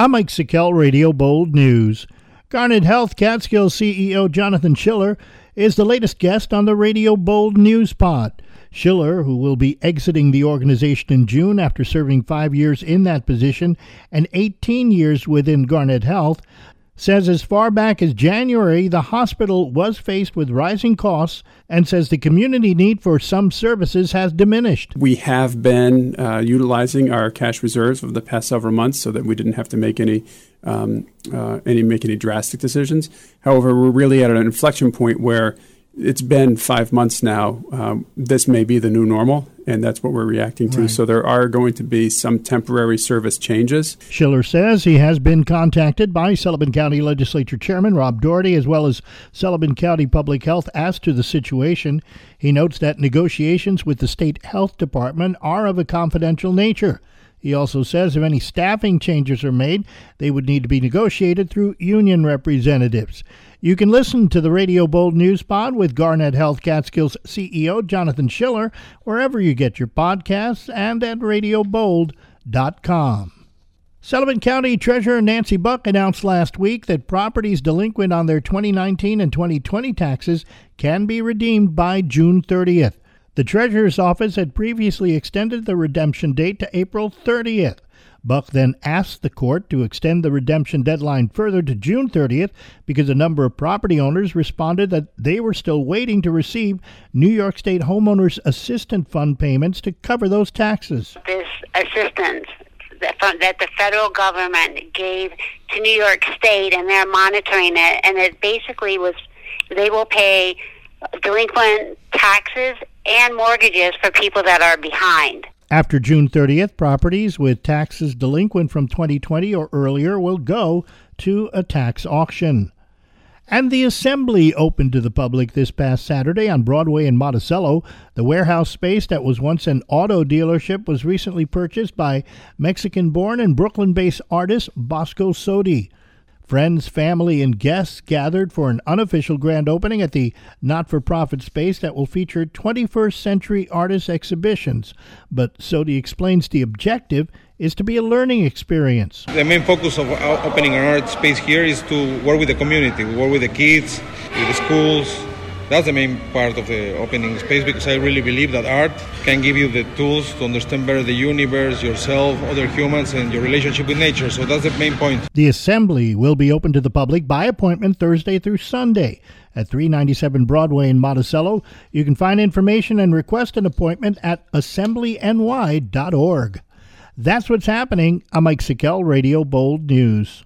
I'm Mike Sikel, Radio Bold News. Garnet Health Catskill CEO Jonathan Schiller is the latest guest on the Radio Bold News Pod. Schiller, who will be exiting the organization in June after serving five years in that position and 18 years within Garnet Health, says as far back as January, the hospital was faced with rising costs and says the community need for some services has diminished. We have been uh, utilizing our cash reserves over the past several months so that we didn't have to make any um, uh, any make any drastic decisions. However, we're really at an inflection point where it's been five months now. Um, this may be the new normal, and that's what we're reacting to. Right. So there are going to be some temporary service changes. Schiller says he has been contacted by Sullivan County Legislature Chairman Rob Doherty as well as Sullivan County Public Health as to the situation. He notes that negotiations with the state health department are of a confidential nature. He also says if any staffing changes are made, they would need to be negotiated through union representatives. You can listen to the Radio Bold News Pod with Garnet Health Catskills CEO Jonathan Schiller wherever you get your podcasts and at radiobold.com. Sullivan County Treasurer Nancy Buck announced last week that properties delinquent on their 2019 and 2020 taxes can be redeemed by June 30th. The Treasurer's Office had previously extended the redemption date to April 30th. Buck then asked the court to extend the redemption deadline further to June 30th because a number of property owners responded that they were still waiting to receive New York State Homeowners Assistance Fund payments to cover those taxes. This assistance that the federal government gave to New York State, and they're monitoring it, and it basically was they will pay delinquent taxes and mortgages for people that are behind. After June 30th, properties with taxes delinquent from 2020 or earlier will go to a tax auction. And the assembly opened to the public this past Saturday on Broadway in Monticello. The warehouse space that was once an auto dealership was recently purchased by Mexican born and Brooklyn based artist Bosco Sodi. Friends, family, and guests gathered for an unofficial grand opening at the not for profit space that will feature 21st century artist exhibitions. But Sodi explains the objective is to be a learning experience. The main focus of opening an art space here is to work with the community, work with the kids, with the schools, that's the main part of the opening space because I really believe that art can give you the tools to understand better the universe, yourself, other humans, and your relationship with nature. So that's the main point. The assembly will be open to the public by appointment Thursday through Sunday at 397 Broadway in Monticello. You can find information and request an appointment at assemblyny.org. That's what's happening. I'm Mike Sikel, Radio Bold News.